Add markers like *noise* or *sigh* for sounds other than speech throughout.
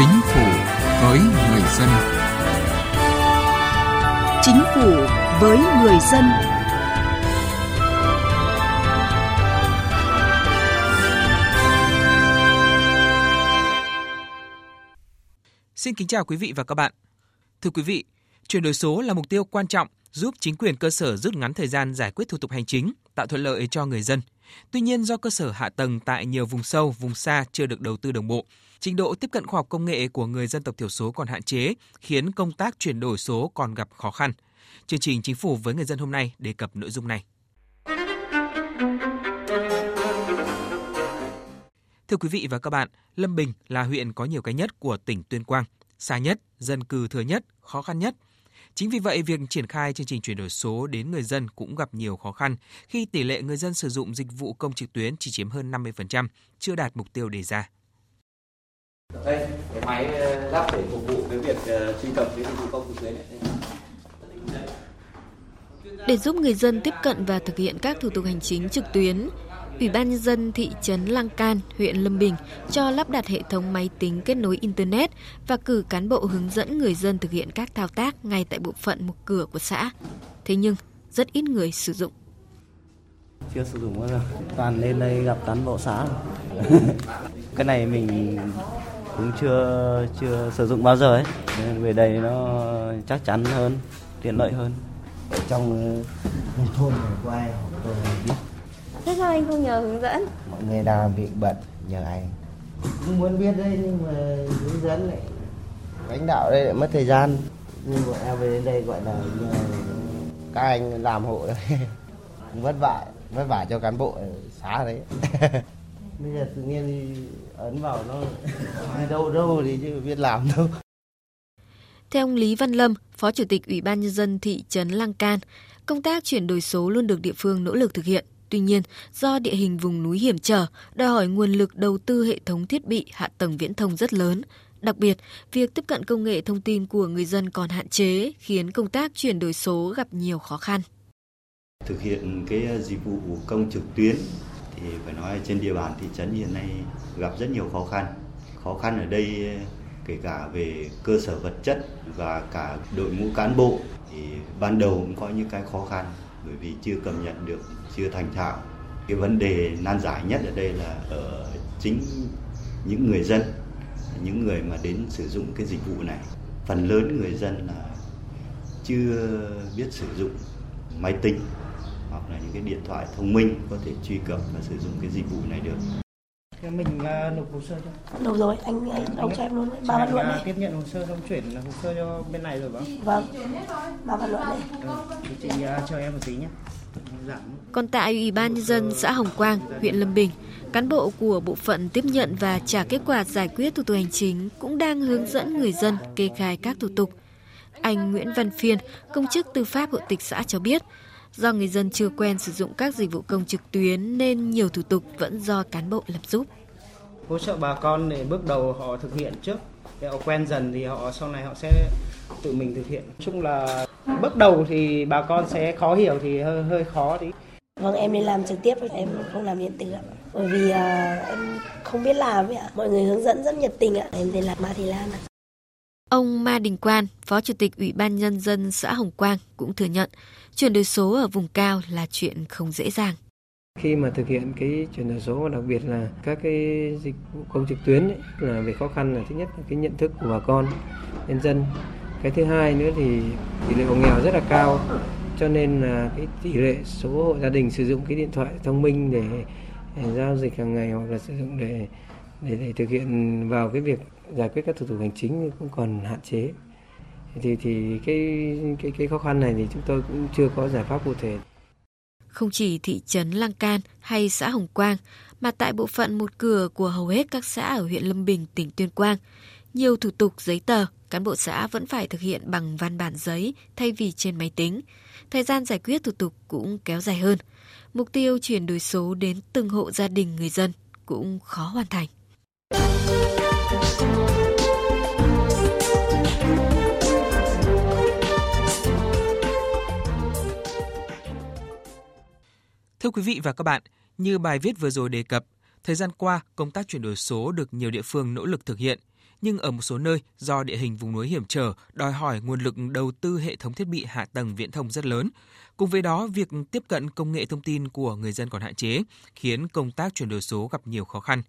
Chính phủ với người dân. Chính phủ với người dân. Xin kính chào quý vị và các bạn. Thưa quý vị, chuyển đổi số là mục tiêu quan trọng giúp chính quyền cơ sở rút ngắn thời gian giải quyết thủ tục hành chính, tạo thuận lợi cho người dân. Tuy nhiên do cơ sở hạ tầng tại nhiều vùng sâu, vùng xa chưa được đầu tư đồng bộ, trình độ tiếp cận khoa học công nghệ của người dân tộc thiểu số còn hạn chế, khiến công tác chuyển đổi số còn gặp khó khăn. Chương trình Chính phủ với người dân hôm nay đề cập nội dung này. Thưa quý vị và các bạn, Lâm Bình là huyện có nhiều cái nhất của tỉnh Tuyên Quang, xa nhất, dân cư thừa nhất, khó khăn nhất. Chính vì vậy, việc triển khai chương trình chuyển đổi số đến người dân cũng gặp nhiều khó khăn khi tỷ lệ người dân sử dụng dịch vụ công trực tuyến chỉ chiếm hơn 50%, chưa đạt mục tiêu đề ra. Đây, cái máy ờ, lắp để phục vụ cái việc uh, truy cập cái dịch vụ công trực tuyến này. Để giúp người dân tiếp cận và thực hiện các thủ tục hành chính trực tuyến, Ủy ban nhân dân thị trấn Lăng Can, huyện Lâm Bình cho lắp đặt hệ thống máy tính kết nối internet và cử cán bộ hướng dẫn người dân thực hiện các thao tác ngay tại bộ phận một cửa của xã. Thế nhưng rất ít người sử dụng. Chưa sử dụng bao giờ. Toàn lên đây gặp cán bộ xã. *laughs* cái này mình cũng chưa chưa sử dụng bao giờ ấy. Nên về đây nó chắc chắn hơn, tiện lợi hơn. Ở trong uh, thôn này có ai tôi biết Thế sao anh không nhờ hướng dẫn? Mọi người đang việc bận, nhờ anh. Cũng muốn biết đấy nhưng mà hướng dẫn lại lãnh đạo đây lại mất thời gian. Nhưng bọn em về đến đây gọi là nhờ các anh làm hộ đấy. *laughs* vất vả, vất vả cho cán bộ xã đấy. *laughs* Bây giờ tự nhiên ấn vào nó đi đâu đâu thì chứ biết làm đâu. Theo ông Lý Văn Lâm, Phó Chủ tịch Ủy ban Nhân dân thị trấn Lăng Can, công tác chuyển đổi số luôn được địa phương nỗ lực thực hiện. Tuy nhiên, do địa hình vùng núi hiểm trở, đòi hỏi nguồn lực đầu tư hệ thống thiết bị hạ tầng viễn thông rất lớn. Đặc biệt, việc tiếp cận công nghệ thông tin của người dân còn hạn chế, khiến công tác chuyển đổi số gặp nhiều khó khăn. Thực hiện cái dịch vụ công trực tuyến thì phải nói trên địa bàn thị trấn hiện nay gặp rất nhiều khó khăn. Khó khăn ở đây kể cả về cơ sở vật chất và cả đội ngũ cán bộ thì ban đầu cũng có những cái khó khăn bởi vì chưa cập nhật được, chưa thành thạo. Cái vấn đề nan giải nhất ở đây là ở chính những người dân, những người mà đến sử dụng cái dịch vụ này. Phần lớn người dân là chưa biết sử dụng máy tính hoặc là những cái điện thoại thông minh có thể truy cập và sử dụng cái dịch vụ này được. Thế mình uh, nộp hồ sơ chưa? Nộp rồi, anh, anh ông cho em luôn ba văn luận đấy. tiếp nhận hồ sơ xong chuyển hồ sơ cho bên này rồi vâng? Vâng, ba văn luận đấy. Ừ, chị uh, cho em một tí nhé. Còn tại Ủy ban Nhân dân xã Hồng Quang, huyện Lâm Bình, cán bộ của bộ phận tiếp nhận và trả kết quả giải quyết thủ tục hành chính cũng đang hướng dẫn người dân kê khai các thủ tục. Anh Nguyễn Văn Phiên, công chức tư pháp hộ tịch xã cho biết, do người dân chưa quen sử dụng các dịch vụ công trực tuyến nên nhiều thủ tục vẫn do cán bộ lập giúp. Hỗ trợ bà con để bước đầu họ thực hiện trước, để họ quen dần thì họ sau này họ sẽ tự mình thực hiện. Nói chung là bước đầu thì bà con sẽ khó hiểu thì hơi hơi khó tí. Vâng, em đi làm trực tiếp, em không làm điện tử ạ. Bởi vì uh, em không biết làm ạ. Mọi người hướng dẫn rất nhiệt tình ạ. Em tên là Ma Thị Lan ạ. Ông Ma Đình Quan, Phó Chủ tịch Ủy ban Nhân dân xã Hồng Quang cũng thừa nhận chuyển đổi số ở vùng cao là chuyện không dễ dàng. Khi mà thực hiện cái chuyển đổi số đặc biệt là các cái dịch vụ công trực tuyến ấy, là về khó khăn là thứ nhất là cái nhận thức của bà con nhân dân. Cái thứ hai nữa thì tỷ lệ hộ nghèo rất là cao cho nên là cái tỷ lệ số hộ gia đình sử dụng cái điện thoại thông minh để, để giao dịch hàng ngày hoặc là sử dụng để để, để thực hiện vào cái việc giải quyết các thủ tục hành chính cũng còn hạn chế thì thì cái cái cái khó khăn này thì chúng tôi cũng chưa có giải pháp cụ thể. Không chỉ thị trấn Lăng Can hay xã Hồng Quang, mà tại bộ phận một cửa của hầu hết các xã ở huyện Lâm Bình, tỉnh Tuyên Quang, nhiều thủ tục giấy tờ, cán bộ xã vẫn phải thực hiện bằng văn bản giấy thay vì trên máy tính. Thời gian giải quyết thủ tục cũng kéo dài hơn. Mục tiêu chuyển đổi số đến từng hộ gia đình người dân cũng khó hoàn thành. Thưa quý vị và các bạn, như bài viết vừa rồi đề cập, thời gian qua công tác chuyển đổi số được nhiều địa phương nỗ lực thực hiện, nhưng ở một số nơi do địa hình vùng núi hiểm trở, đòi hỏi nguồn lực đầu tư hệ thống thiết bị hạ tầng viễn thông rất lớn. Cùng với đó, việc tiếp cận công nghệ thông tin của người dân còn hạn chế, khiến công tác chuyển đổi số gặp nhiều khó khăn.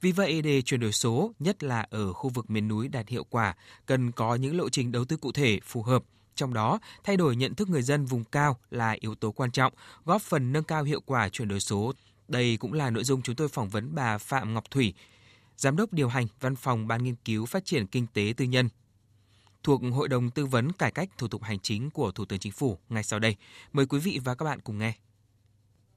Vì vậy, để chuyển đổi số, nhất là ở khu vực miền núi đạt hiệu quả, cần có những lộ trình đầu tư cụ thể phù hợp. Trong đó, thay đổi nhận thức người dân vùng cao là yếu tố quan trọng, góp phần nâng cao hiệu quả chuyển đổi số. Đây cũng là nội dung chúng tôi phỏng vấn bà Phạm Ngọc Thủy, Giám đốc điều hành Văn phòng Ban Nghiên cứu Phát triển Kinh tế Tư nhân thuộc Hội đồng Tư vấn Cải cách Thủ tục Hành chính của Thủ tướng Chính phủ ngay sau đây. Mời quý vị và các bạn cùng nghe.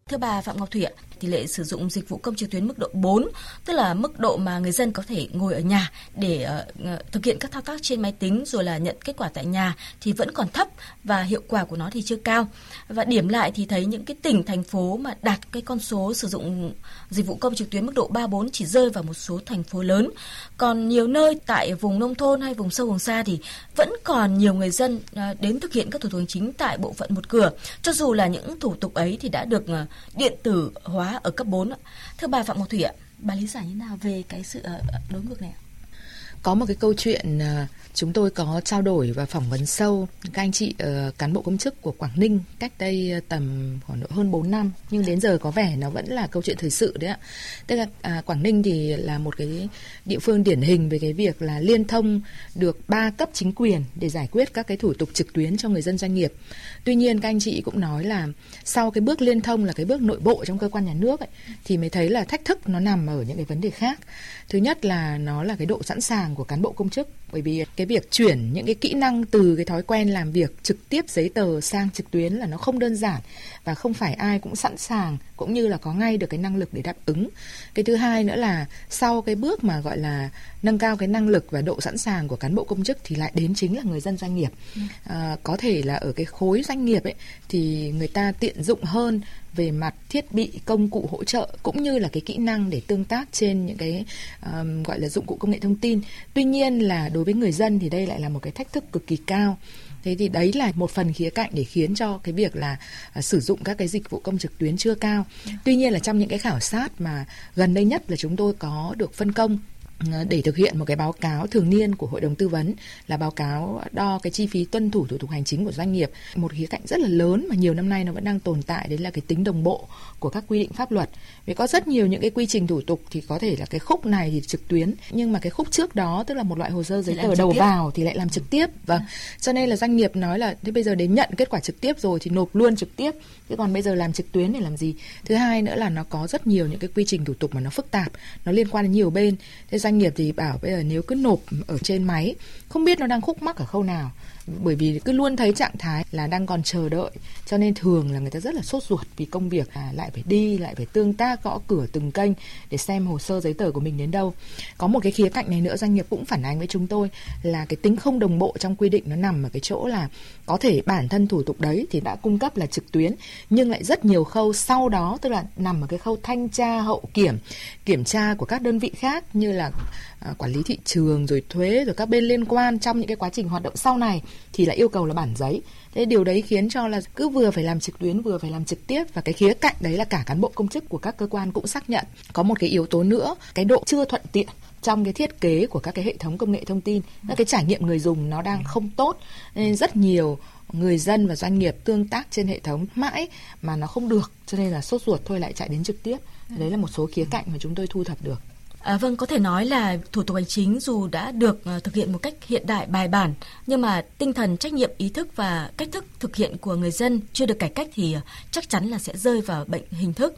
Thưa bà Phạm Ngọc Thủy ạ, tỷ lệ sử dụng dịch vụ công trực tuyến mức độ 4, tức là mức độ mà người dân có thể ngồi ở nhà để uh, thực hiện các thao tác trên máy tính rồi là nhận kết quả tại nhà thì vẫn còn thấp và hiệu quả của nó thì chưa cao. Và điểm lại thì thấy những cái tỉnh thành phố mà đạt cái con số sử dụng dịch vụ công trực tuyến mức độ 3 4 chỉ rơi vào một số thành phố lớn. Còn nhiều nơi tại vùng nông thôn hay vùng sâu vùng xa thì vẫn còn nhiều người dân uh, đến thực hiện các thủ tục hành chính tại bộ phận một cửa. Cho dù là những thủ tục ấy thì đã được uh, điện tử hóa ở cấp 4 Thưa bà Phạm Ngọc Thủy ạ, bà lý giải như nào về cái sự ờ, đối ngược này ạ? Có một cái câu chuyện à, chúng tôi có trao đổi và phỏng vấn sâu các anh chị uh, cán bộ công chức của Quảng Ninh cách đây ờ, tầm khoảng độ hơn 4 năm nhưng đến giờ có vẻ nó vẫn là câu chuyện thời sự đấy ạ. Tức là à, Quảng Ninh thì là một cái địa phương điển hình về cái việc là liên thông được ba cấp chính quyền để giải quyết các cái thủ tục trực tuyến cho người dân doanh nghiệp. Tuy nhiên các anh chị cũng nói là sau cái bước liên thông là cái bước nội bộ trong cơ quan nhà nước ấy, thì mới thấy là thách thức nó nằm ở những cái vấn đề khác. Thứ nhất là nó là cái độ sẵn sàng của cán bộ công chức bởi vì cái việc chuyển những cái kỹ năng từ cái thói quen làm việc trực tiếp giấy tờ sang trực tuyến là nó không đơn giản và không phải ai cũng sẵn sàng cũng như là có ngay được cái năng lực để đáp ứng. Cái thứ hai nữa là sau cái bước mà gọi là nâng cao cái năng lực và độ sẵn sàng của cán bộ công chức thì lại đến chính là người dân doanh nghiệp. À, có thể là ở cái khối doanh nghiệp ấy thì người ta tiện dụng hơn về mặt thiết bị công cụ hỗ trợ cũng như là cái kỹ năng để tương tác trên những cái um, gọi là dụng cụ công nghệ thông tin. Tuy nhiên là đối với người dân thì đây lại là một cái thách thức cực kỳ cao. Thế thì đấy là một phần khía cạnh để khiến cho cái việc là uh, sử dụng các cái dịch vụ công trực tuyến chưa cao. Tuy nhiên là trong những cái khảo sát mà gần đây nhất là chúng tôi có được phân công để thực hiện một cái báo cáo thường niên của hội đồng tư vấn là báo cáo đo cái chi phí tuân thủ thủ tục hành chính của doanh nghiệp. Một khía cạnh rất là lớn mà nhiều năm nay nó vẫn đang tồn tại đấy là cái tính đồng bộ của các quy định pháp luật. Vì có rất nhiều những cái quy trình thủ tục thì có thể là cái khúc này thì trực tuyến nhưng mà cái khúc trước đó tức là một loại hồ sơ giấy tờ đầu tiếp. vào thì lại làm trực tiếp. Vâng. cho nên là doanh nghiệp nói là thế bây giờ đến nhận kết quả trực tiếp rồi thì nộp luôn trực tiếp chứ còn bây giờ làm trực tuyến để làm gì? Thứ hai nữa là nó có rất nhiều những cái quy trình thủ tục mà nó phức tạp nó liên quan đến nhiều bên. Thế doanh nghiệp thì bảo bây giờ nếu cứ nộp ở trên máy, không biết nó đang khúc mắc ở khâu nào bởi vì cứ luôn thấy trạng thái là đang còn chờ đợi cho nên thường là người ta rất là sốt ruột vì công việc à, lại phải đi lại phải tương tác gõ cửa từng kênh để xem hồ sơ giấy tờ của mình đến đâu. Có một cái khía cạnh này nữa doanh nghiệp cũng phản ánh với chúng tôi là cái tính không đồng bộ trong quy định nó nằm ở cái chỗ là có thể bản thân thủ tục đấy thì đã cung cấp là trực tuyến nhưng lại rất nhiều khâu sau đó tức là nằm ở cái khâu thanh tra hậu kiểm kiểm tra của các đơn vị khác như là à, quản lý thị trường rồi thuế rồi các bên liên quan trong những cái quá trình hoạt động sau này thì lại yêu cầu là bản giấy. Thế điều đấy khiến cho là cứ vừa phải làm trực tuyến, vừa phải làm trực tiếp và cái khía cạnh đấy là cả cán bộ công chức của các cơ quan cũng xác nhận. Có một cái yếu tố nữa, cái độ chưa thuận tiện trong cái thiết kế của các cái hệ thống công nghệ thông tin. Là cái trải nghiệm người dùng nó đang không tốt, nên rất nhiều người dân và doanh nghiệp tương tác trên hệ thống mãi mà nó không được, cho nên là sốt ruột thôi lại chạy đến trực tiếp. Đấy là một số khía cạnh mà chúng tôi thu thập được. À, vâng, có thể nói là thủ tục hành chính dù đã được uh, thực hiện một cách hiện đại bài bản, nhưng mà tinh thần trách nhiệm, ý thức và cách thức thực hiện của người dân chưa được cải cách thì uh, chắc chắn là sẽ rơi vào bệnh hình thức.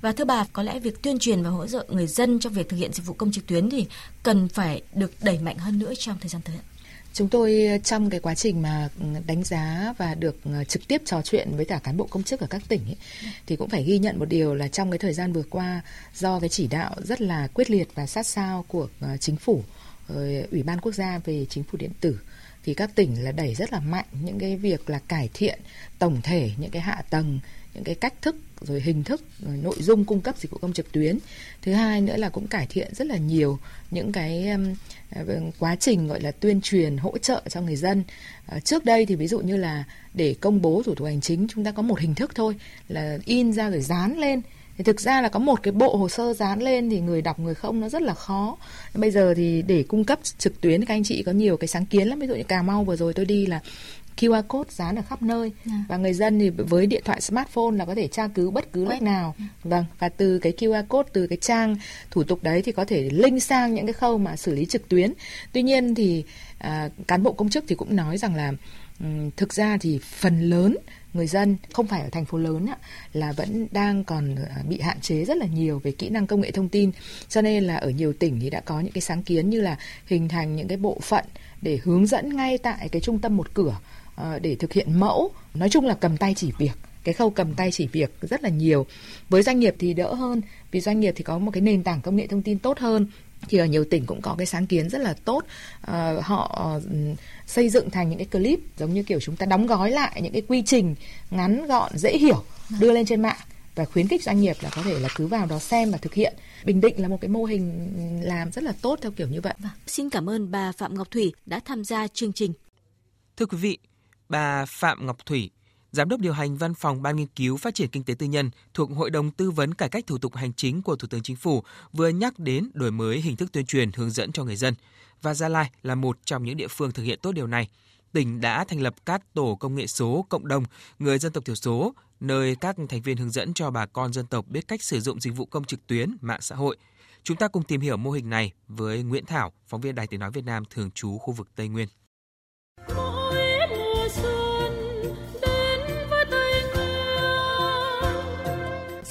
Và thưa bà, có lẽ việc tuyên truyền và hỗ trợ người dân trong việc thực hiện dịch vụ công trực tuyến thì cần phải được đẩy mạnh hơn nữa trong thời gian tới. Chúng tôi ờ, trong cái quá trình mà ừ, đánh giá và được ờ, trực tiếp trò chuyện với cả cán bộ công chức ở các tỉnh ấy, thì cũng phải ghi nhận một điều là trong cái thời gian vừa qua do cái chỉ đạo rất là quyết liệt và sát sao của ờ, chính phủ, ủy ban quốc gia về chính phủ điện tử thì các tỉnh là đẩy rất là mạnh những cái việc là cải thiện tổng thể những cái hạ tầng những cái cách thức rồi hình thức rồi nội dung cung cấp dịch vụ công trực tuyến. Thứ hai nữa là cũng cải thiện rất là nhiều những cái um, quá trình gọi là tuyên truyền hỗ trợ cho người dân. Uh, trước đây thì ví dụ như là để công bố thủ tục hành chính chúng ta có một hình thức thôi là in ra rồi dán lên. Thì thực ra là có một cái bộ hồ sơ dán lên thì người đọc người không nó rất là khó. Bây giờ thì để cung cấp trực tuyến các anh chị có nhiều cái sáng kiến lắm. Ví dụ như cà mau vừa rồi tôi đi là QR code dán ở khắp nơi. À. và người dân thì với điện thoại smartphone là có thể tra cứu bất cứ lúc nào. À. vâng và từ cái QR code từ cái trang thủ tục đấy thì có thể link sang những cái khâu mà xử lý trực tuyến. Tuy nhiên thì à, cán bộ công chức thì cũng nói rằng là um, thực ra thì phần lớn người dân không phải ở thành phố lớn là vẫn đang còn à, bị hạn chế rất là nhiều về kỹ năng công nghệ thông tin. Cho nên là ở nhiều tỉnh thì đã có những cái sáng kiến như là hình thành những cái bộ phận để hướng dẫn ngay tại cái trung tâm một cửa để thực hiện mẫu nói chung là cầm tay chỉ việc cái khâu cầm tay chỉ việc rất là nhiều với doanh nghiệp thì đỡ hơn vì doanh nghiệp thì có một cái nền tảng công nghệ thông tin tốt hơn thì ở nhiều tỉnh cũng có cái sáng kiến rất là tốt à, họ uh, xây dựng thành những cái clip giống như kiểu chúng ta đóng gói lại những cái quy trình ngắn gọn dễ hiểu đưa lên trên mạng và khuyến khích doanh nghiệp là có thể là cứ vào đó xem và thực hiện. Bình Định là một cái mô hình làm rất là tốt theo kiểu như vậy. Vâng, xin cảm ơn bà Phạm Ngọc Thủy đã tham gia chương trình. Thưa quý vị, bà Phạm Ngọc Thủy, Giám đốc điều hành Văn phòng Ban nghiên cứu phát triển kinh tế tư nhân thuộc Hội đồng tư vấn cải cách thủ tục hành chính của Thủ tướng Chính phủ vừa nhắc đến đổi mới hình thức tuyên truyền hướng dẫn cho người dân. Và Gia Lai là một trong những địa phương thực hiện tốt điều này. Tỉnh đã thành lập các tổ công nghệ số cộng đồng người dân tộc thiểu số, nơi các thành viên hướng dẫn cho bà con dân tộc biết cách sử dụng dịch vụ công trực tuyến, mạng xã hội. Chúng ta cùng tìm hiểu mô hình này với Nguyễn Thảo, phóng viên Đài Tiếng Nói Việt Nam thường trú khu vực Tây Nguyên.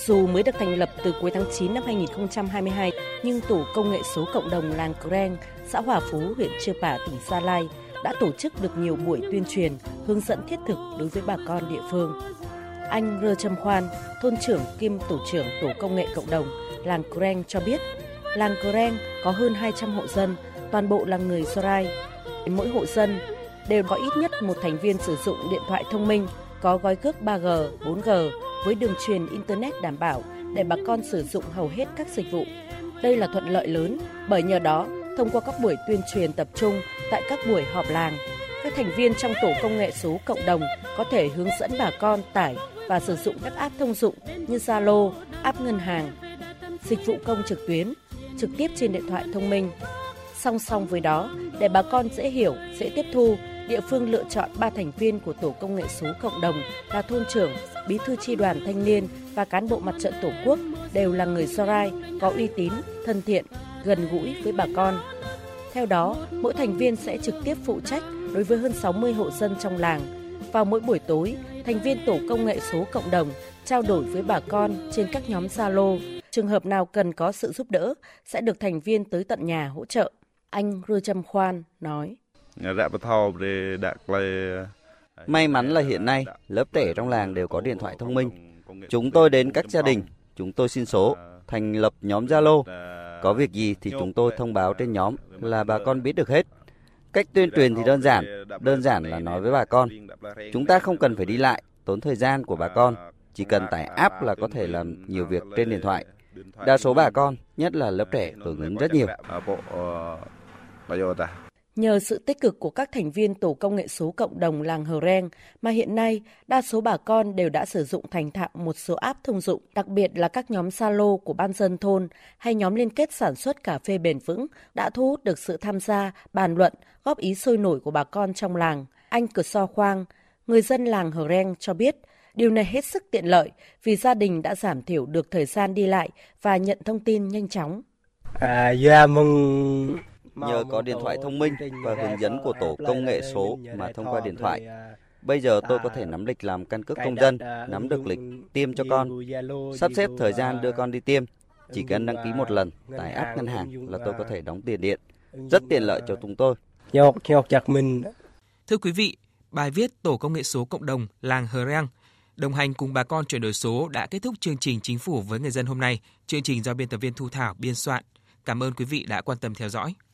Dù mới được thành lập từ cuối tháng 9 năm 2022, nhưng Tổ công nghệ số cộng đồng làng Kreng, xã Hòa Phú, huyện Chư Pả, tỉnh Gia Lai đã tổ chức được nhiều buổi tuyên truyền, hướng dẫn thiết thực đối với bà con địa phương. Anh Rơ Trâm Khoan, thôn trưởng kiêm tổ trưởng Tổ công nghệ cộng đồng làng Kreng cho biết, làng Kreng có hơn 200 hộ dân, toàn bộ là người Sorai. Mỗi hộ dân đều có ít nhất một thành viên sử dụng điện thoại thông minh, có gói cước 3G, 4G với đường truyền Internet đảm bảo để bà con sử dụng hầu hết các dịch vụ. Đây là thuận lợi lớn bởi nhờ đó, thông qua các buổi tuyên truyền tập trung tại các buổi họp làng, các thành viên trong tổ công nghệ số cộng đồng có thể hướng dẫn bà con tải và sử dụng các app thông dụng như Zalo, app ngân hàng, dịch vụ công trực tuyến, trực tiếp trên điện thoại thông minh. Song song với đó, để bà con dễ hiểu, dễ tiếp thu, địa phương lựa chọn 3 thành viên của tổ công nghệ số cộng đồng là thôn trưởng, bí thư tri đoàn thanh niên và cán bộ mặt trận tổ quốc đều là người Sorai có uy tín, thân thiện, gần gũi với bà con. Theo đó, mỗi thành viên sẽ trực tiếp phụ trách đối với hơn 60 hộ dân trong làng. Vào mỗi buổi tối, thành viên tổ công nghệ số cộng đồng trao đổi với bà con trên các nhóm Zalo. Trường hợp nào cần có sự giúp đỡ sẽ được thành viên tới tận nhà hỗ trợ. Anh Rư Trâm Khoan nói. May mắn là hiện nay, lớp trẻ trong làng đều có điện thoại thông minh. Chúng tôi đến các gia đình, chúng tôi xin số, thành lập nhóm Zalo. Có việc gì thì chúng tôi thông báo trên nhóm là bà con biết được hết. Cách tuyên truyền thì đơn giản, đơn giản là nói với bà con. Chúng ta không cần phải đi lại, tốn thời gian của bà con. Chỉ cần tải app là có thể làm nhiều việc trên điện thoại. Đa số bà con, nhất là lớp trẻ, hưởng ứng rất nhiều. Nhờ sự tích cực của các thành viên tổ công nghệ số cộng đồng làng Hờ Reng mà hiện nay đa số bà con đều đã sử dụng thành thạo một số app thông dụng, đặc biệt là các nhóm Zalo của ban dân thôn hay nhóm liên kết sản xuất cà phê bền vững đã thu hút được sự tham gia, bàn luận, góp ý sôi nổi của bà con trong làng. Anh Cửa So Khoang, người dân làng Hờ Reng cho biết, Điều này hết sức tiện lợi vì gia đình đã giảm thiểu được thời gian đi lại và nhận thông tin nhanh chóng. À, yeah, mừng Nhờ có điện thoại thông minh và hướng dẫn của tổ công nghệ số mà thông qua điện thoại, bây giờ tôi có thể nắm lịch làm căn cước công dân, nắm được lịch tiêm cho con, sắp xếp thời gian đưa con đi tiêm. Chỉ cần đăng ký một lần, tải app ngân hàng là tôi có thể đóng tiền điện. Rất tiện lợi cho chúng tôi. Thưa quý vị, bài viết Tổ công nghệ số cộng đồng làng Hờ Rang đồng hành cùng bà con chuyển đổi số đã kết thúc chương trình Chính phủ với người dân hôm nay. Chương trình do biên tập viên Thu Thảo biên soạn. Cảm ơn quý vị đã quan tâm theo dõi.